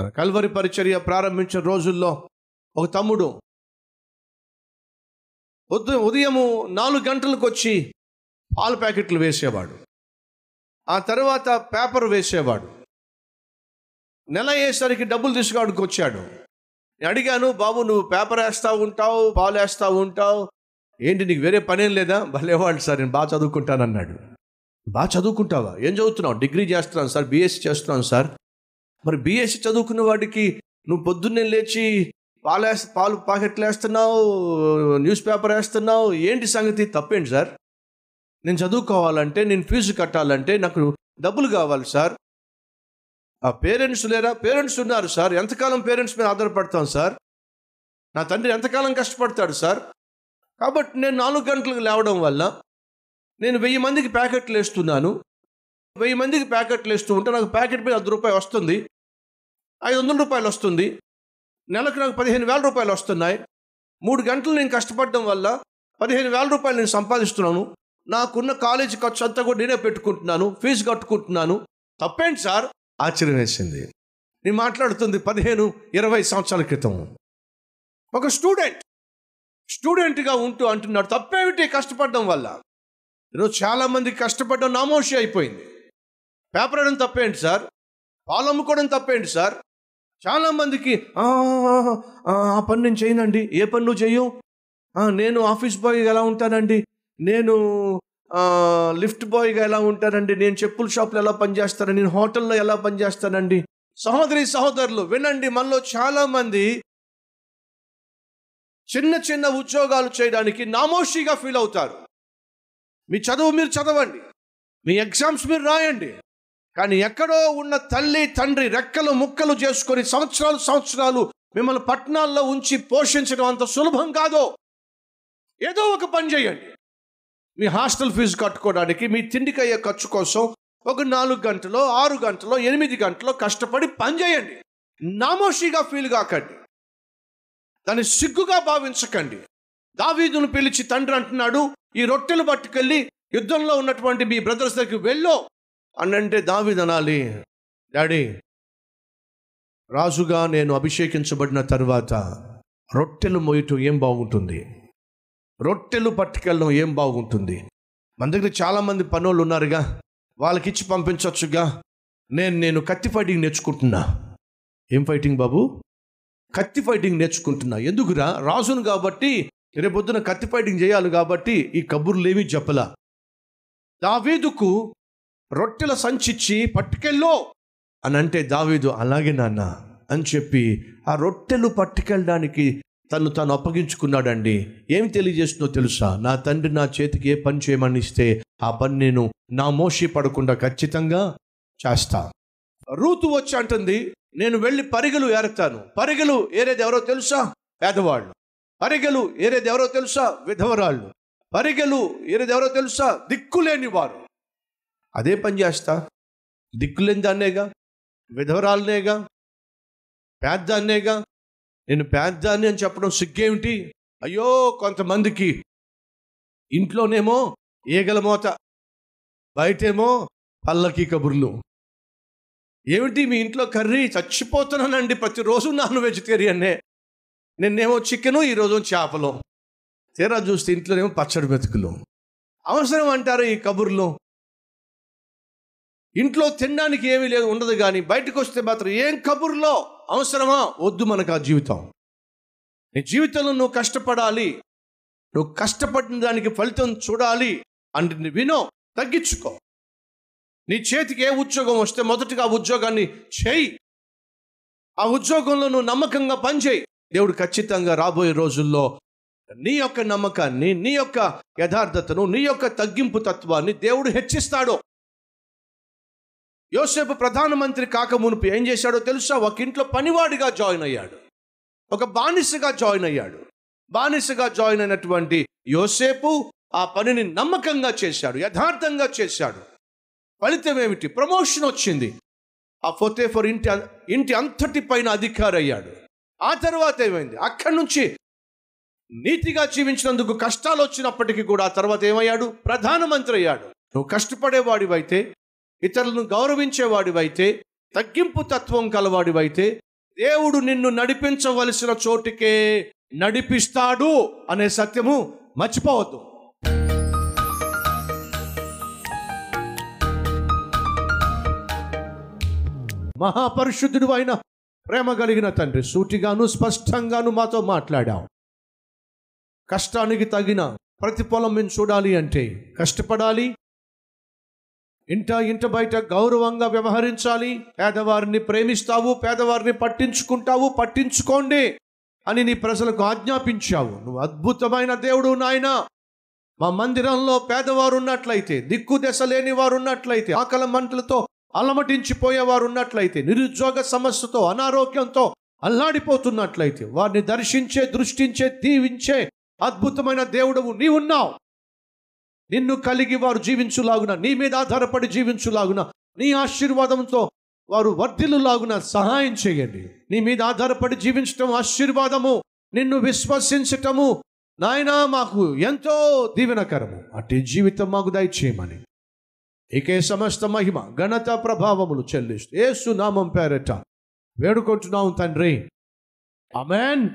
మన కల్వరి పరిచర్య ప్రారంభించిన రోజుల్లో ఒక తమ్ముడు ఉదయం ఉదయము నాలుగు గంటలకు వచ్చి పాల ప్యాకెట్లు వేసేవాడు. ఆ తర్వాత పేపర్ వేసేవాడు. నెల అయ్యేసరికి డబ్బులు తీసుకోవడానికి వచ్చాడు. నేను అడిగాను బాబు నువ్వు పేపర్ వేస్తూ ఉంటావు పాలు వేస్తూ ఉంటావు. ఏంటి నీకు వేరే పనేం లేదా? భలేవాడు సార్ నేను బాగా చదువుకుంటాను అన్నాడు బాగా చదువుకుంటావా? ఏం చదువుతున్నావు? డిగ్రీ చేస్తున్నాను సార్ బీఎస్సీ చేస్తున్నాను సార్. మరి బీఎస్సీ చదువుకున్న వాడికి నువ్వు పొద్దున్నే లేచి పాలు పాలు ప్యాకెట్లు వేస్తున్నావు న్యూస్ పేపర్ వేస్తున్నావు ఏంటి సంగతి? తప్పేంటి సార్? నేను చదువుకోవాలంటే నేను ఫీజు కట్టాలంటే నాకు డబ్బులు కావాలి సార్. ఆ పేరెంట్స్ లేరా? పేరెంట్స్ ఉన్నారు సార్. ఎంతకాలం పేరెంట్స్ మీద ఆధారపడతాం సార్? నా తండ్రి ఎంతకాలం కష్టపడతాడు సార్? కాబట్టి నేను నాలుగు గంటలకు లేవడం వల్ల నేను వెయ్యి మందికి ప్యాకెట్లు వేస్తున్నాను. వెయ్యి మందికి ప్యాకెట్లు వేస్తూ ఉంటే నాకు ప్యాకెట్ మీద అర్ధ రూపాయలు వస్తుంది. ఐదు వందల రూపాయలు వస్తుంది. నెలకు నాకు పదిహేను వేల రూపాయలు వస్తున్నాయి. మూడు గంటలు నేను కష్టపడడం వల్ల పదిహేను వేల రూపాయలు నేను సంపాదిస్తున్నాను. నాకున్న కాలేజీ ఖర్చు అంతా కూడా నేనే పెట్టుకుంటున్నాను. ఫీజు కట్టుకుంటున్నాను. తప్పేంటి సార్? ఆశ్చర్యం వేసింది. నేను మాట్లాడుతుంది పదిహేను ఇరవై సంవత్సరాల క్రితం. ఒక స్టూడెంట్ స్టూడెంట్గా ఉంటూ అంటున్నాడు తప్పేమిటి కష్టపడడం వల్ల? ఈరోజు చాలామంది కష్టపడడం నామోషి అయిపోయింది. పేపర్ వేయడం తప్పేంటి సార్? పాలు అమ్ముకోవడం తప్పేంటి సార్? చాలామందికి "ఆ, పని నేను చేయనండి. ఏ పని నువ్వు చెయ్యవు నేను ఆఫీస్ బాయ్గా ఎలా ఉంటానండి? నేను లిఫ్ట్ బాయ్గా ఎలా ఉంటానండి? నేను చెప్పుల షాప్లో ఎలా పనిచేస్తాను? నేను హోటల్లో ఎలా పనిచేస్తానండి? సహోదరి సహోదరులు వినండి మనలో చాలామంది చిన్న చిన్న ఉద్యోగాలు చేయడానికి నామోషిగా ఫీల్ అవుతారు. మీ చదువు మీరు చదవండి. మీ ఎగ్జామ్స్ మీరు రాయండి. కానీ ఎక్కడో ఉన్న తల్లి తండ్రి రెక్కలు ముక్కలు చేసుకొని సంవత్సరాలు సంవత్సరాలు మిమ్మల్ని పట్టణాల్లో ఉంచి పోషించడం అంత సులభం కాదో. ఏదో ఒక పని చేయండి. మీ హాస్టల్ ఫీజు కట్టుకోవడానికి మీ తిండికి అయ్యే ఖర్చు కోసం ఒక నాలుగు గంటలో ఆరు గంటలో ఎనిమిది గంటలో కష్టపడి పని చేయండి. నామోషిగా ఫీల్ కాకండి. దాన్ని సిగ్గుగా భావించకండి. దావీదును పిలిచి తండ్రి అంటున్నాడు ఈ రొట్టెలు పట్టుకెళ్ళి యుద్ధంలో ఉన్నటువంటి మీ బ్రదర్స్ దగ్గరికి వెళ్ళో అనంటే దావిదనాలి డాడీ రాజుగా నేను అభిషేకించబడిన తర్వాత రొట్టెలు మోయటం ఏం బాగుంటుంది? రొట్టెలు పట్టుకెళ్ళడం ఏం బాగుంటుంది? మన దగ్గర చాలామంది పనులు ఉన్నారుగా వాళ్ళకి ఇచ్చి పంపించవచ్చుగా నేను నేను కత్తి ఫైటింగ్ నేర్చుకుంటున్నా. ఏం ఫైటింగ్ బాబు? కత్తి ఫైటింగ్ నేర్చుకుంటున్నా. ఎందుకురా? రాజును కాబట్టి రేపొద్దున కత్తి ఫైటింగ్ చేయాలి కాబట్టి ఈ కబుర్లు ఏమీ చెప్పలా. దావీదుకు రొట్టెల సంచిచ్చి పట్టుకెళ్ళో అని అంటే దావీదు అలాగే నాన్న అని చెప్పి ఆ రొట్టెలు పట్టుకెళ్ళడానికి తను తాను అప్పగించుకున్నాడండి. ఏమి తెలియజేస్తుందో తెలుసా? నా తండ్రి నా చేతికి ఏ పని చేయమని ఇస్తే ఆ పని నేను నా మోషి పడకుండా ఖచ్చితంగా చేస్తా. రూతు వచ్చి అంటుంది నేను వెళ్ళి పరిగెలు ఏరుతాను. పరిగెలు ఏరేది ఎవరో తెలుసా? పేదవాళ్ళు. పరిగెలు ఏరేది ఎవరో తెలుసా? విధవరాళ్ళు. పరిగెలు ఏరేది ఎవరో తెలుసా? దిక్కులేని వారు. అదే పని చేస్తా? దిక్కులేని దాన్నేగా విధవరాలనేగా? పేద్దాన్నేగా? నేను పేద్దాన్ని అని చెప్పడం సిగ్గేమిటి? అయ్యో కొంతమందికి ఇంట్లోనేమో ఈగల మోత బయటేమో పల్లకి కబుర్లు. ఏమిటి మీ ఇంట్లో కర్రీ చచ్చిపోతున్నానండి ప్రతిరోజు నాన్ వెజిటేరియన్నే? నిన్నేమో చికెను ఈరోజు చేపలు. తీరా చూస్తే ఇంట్లోనేమో పచ్చడి మెతుకులు అవసరం అంటారు ఈ కబుర్లు? ఇంట్లో తినడానికి ఏమీ లేదు ఉండదు కానీ బయటకు వస్తే మాత్రం ఏం కబుర్లో? అవసరమా? వద్దు మనకు ఆ జీవితం. నీ జీవితంలో నువ్వు కష్టపడాలి. నువ్వు కష్టపడిన దానికి ఫలితం చూడాలి అంటే వినో తగ్గించుకో. నీ చేతికి ఏ ఉద్యోగం వస్తే మొదటగా ఆ ఉద్యోగాన్ని చేయి. ఆ ఉద్యోగంలో నువ్వు నమ్మకంగా పనిచేయి. దేవుడు ఖచ్చితంగా రాబోయే రోజుల్లో నీ యొక్క నమ్మకాన్ని నీ యొక్క యథార్థతను నీ యొక్క తగ్గింపు తత్వాన్ని దేవుడు హెచ్చిస్తాడు. యోసేపు ప్రధానమంత్రి కాక మునుపు ఏం చేశాడో తెలుసా? ఒక ఇంట్లో పనివాడిగా జాయిన్ అయ్యాడు. ఒక బానిసగా జాయిన్ అయ్యాడు. బానిసగా జాయిన్ అయినటువంటి యోసేపు ఆ పనిని నమ్మకంగా చేశాడు యథార్థంగా చేశాడు. ఫలితం ఏమిటి? ప్రమోషన్ వచ్చింది. ఆ ఫొతేఫర్ ఇంటి ఇంటి అంతటి పైన అధికారి అయ్యాడు ఆ తర్వాత ఏమైంది? అక్కడి నుంచి నీతిగా జీవించినందుకు కష్టాలు వచ్చినప్పటికీ కూడా ఆ తర్వాత ఏమయ్యాడు? ప్రధానమంత్రి అయ్యాడు. నువ్వు కష్టపడేవాడివైతే ఇతరులను గౌరవించేవాడివైతే తగ్గింపు తత్వం కలవాడివైతే దేవుడు నిన్ను నడిపించవలసిన చోటికే నడిపిస్తాడు అనే సత్యము మర్చిపోవద్దు. మహాపరిశుద్ధుడు అయిన ప్రేమ కలిగిన తండ్రి సూటిగాను స్పష్టంగాను మాతో మాట్లాడాం కష్టానికి తగిన ప్రతిఫలం మేము చూడాలి అంటే కష్టపడాలి ఇంట ఇంట బయట గౌరవంగా వ్యవహరించాలి. పేదవారిని ప్రేమిస్తావు పేదవారిని పట్టించుకుంటావు పట్టించుకోండి అని నీ ప్రజలకు ఆజ్ఞాపించావు. నువ్వు అద్భుతమైన దేవుడు నాయన. మా మందిరంలో పేదవారు ఉన్నట్లయితే దిక్కు దశ లేని వారు ఉన్నట్లయితే ఆకల మంటలతో అలమటించిపోయేవారు ఉన్నట్లయితే నిరుద్యోగ సమస్యతో అనారోగ్యంతో అల్లాడిపోతున్నట్లయితే వారిని దర్శించే దృష్టించే దీవించే అద్భుతమైన దేవుడవు నీ ఉన్నావు నిన్ను కలిగి వారు జీవించులాగున నీ మీద ఆధారపడి జీవించులాగున నీ ఆశీర్వాదంతో వారు వర్ధిల్లులాగున సహాయం చేయండి. నీ మీద ఆధారపడి జీవించటం ఆశీర్వాదము నిన్ను విశ్వసించటము నాయనా మాకు ఎంతో దీవెనకరము. అట్టి జీవితం మాకు దయచేయమని. ఇకే సమస్త మహిమ ఘనత ప్రభావములు చెల్లిస్తూ ఏసు నామం పేరట వేడుకుంటున్నాం తండ్రి. అమెన్